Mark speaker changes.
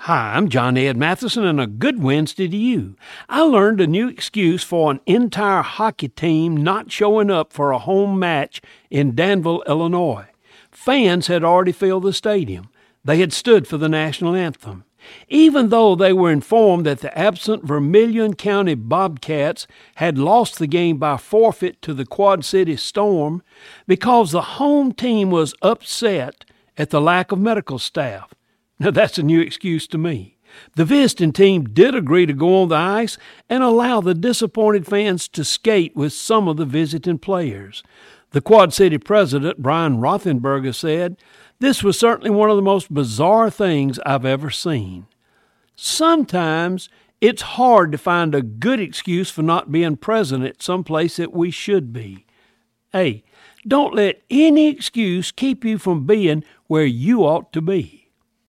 Speaker 1: Hi, I'm John Ed Mathison, and a good Wednesday to you. I learned a new excuse for an entire hockey team not showing up for a home match in Danville, Illinois. Fans had already filled the stadium. They had stood for the national anthem. Even though they were informed that the absent Vermilion County Bobcats had lost the game by forfeit to the Quad City Storm because the home team was upset at the lack of medical staff. Now, that's a new excuse to me. The visiting team did agree to go on the ice and allow the disappointed fans to skate with some of the visiting players. The Quad City president, Brian Rothenberger, said, This was certainly one of the most bizarre things I've ever seen. Sometimes it's hard to find a good excuse for not being present at some place that we should be. Hey, don't let any excuse keep you from being where you ought to be.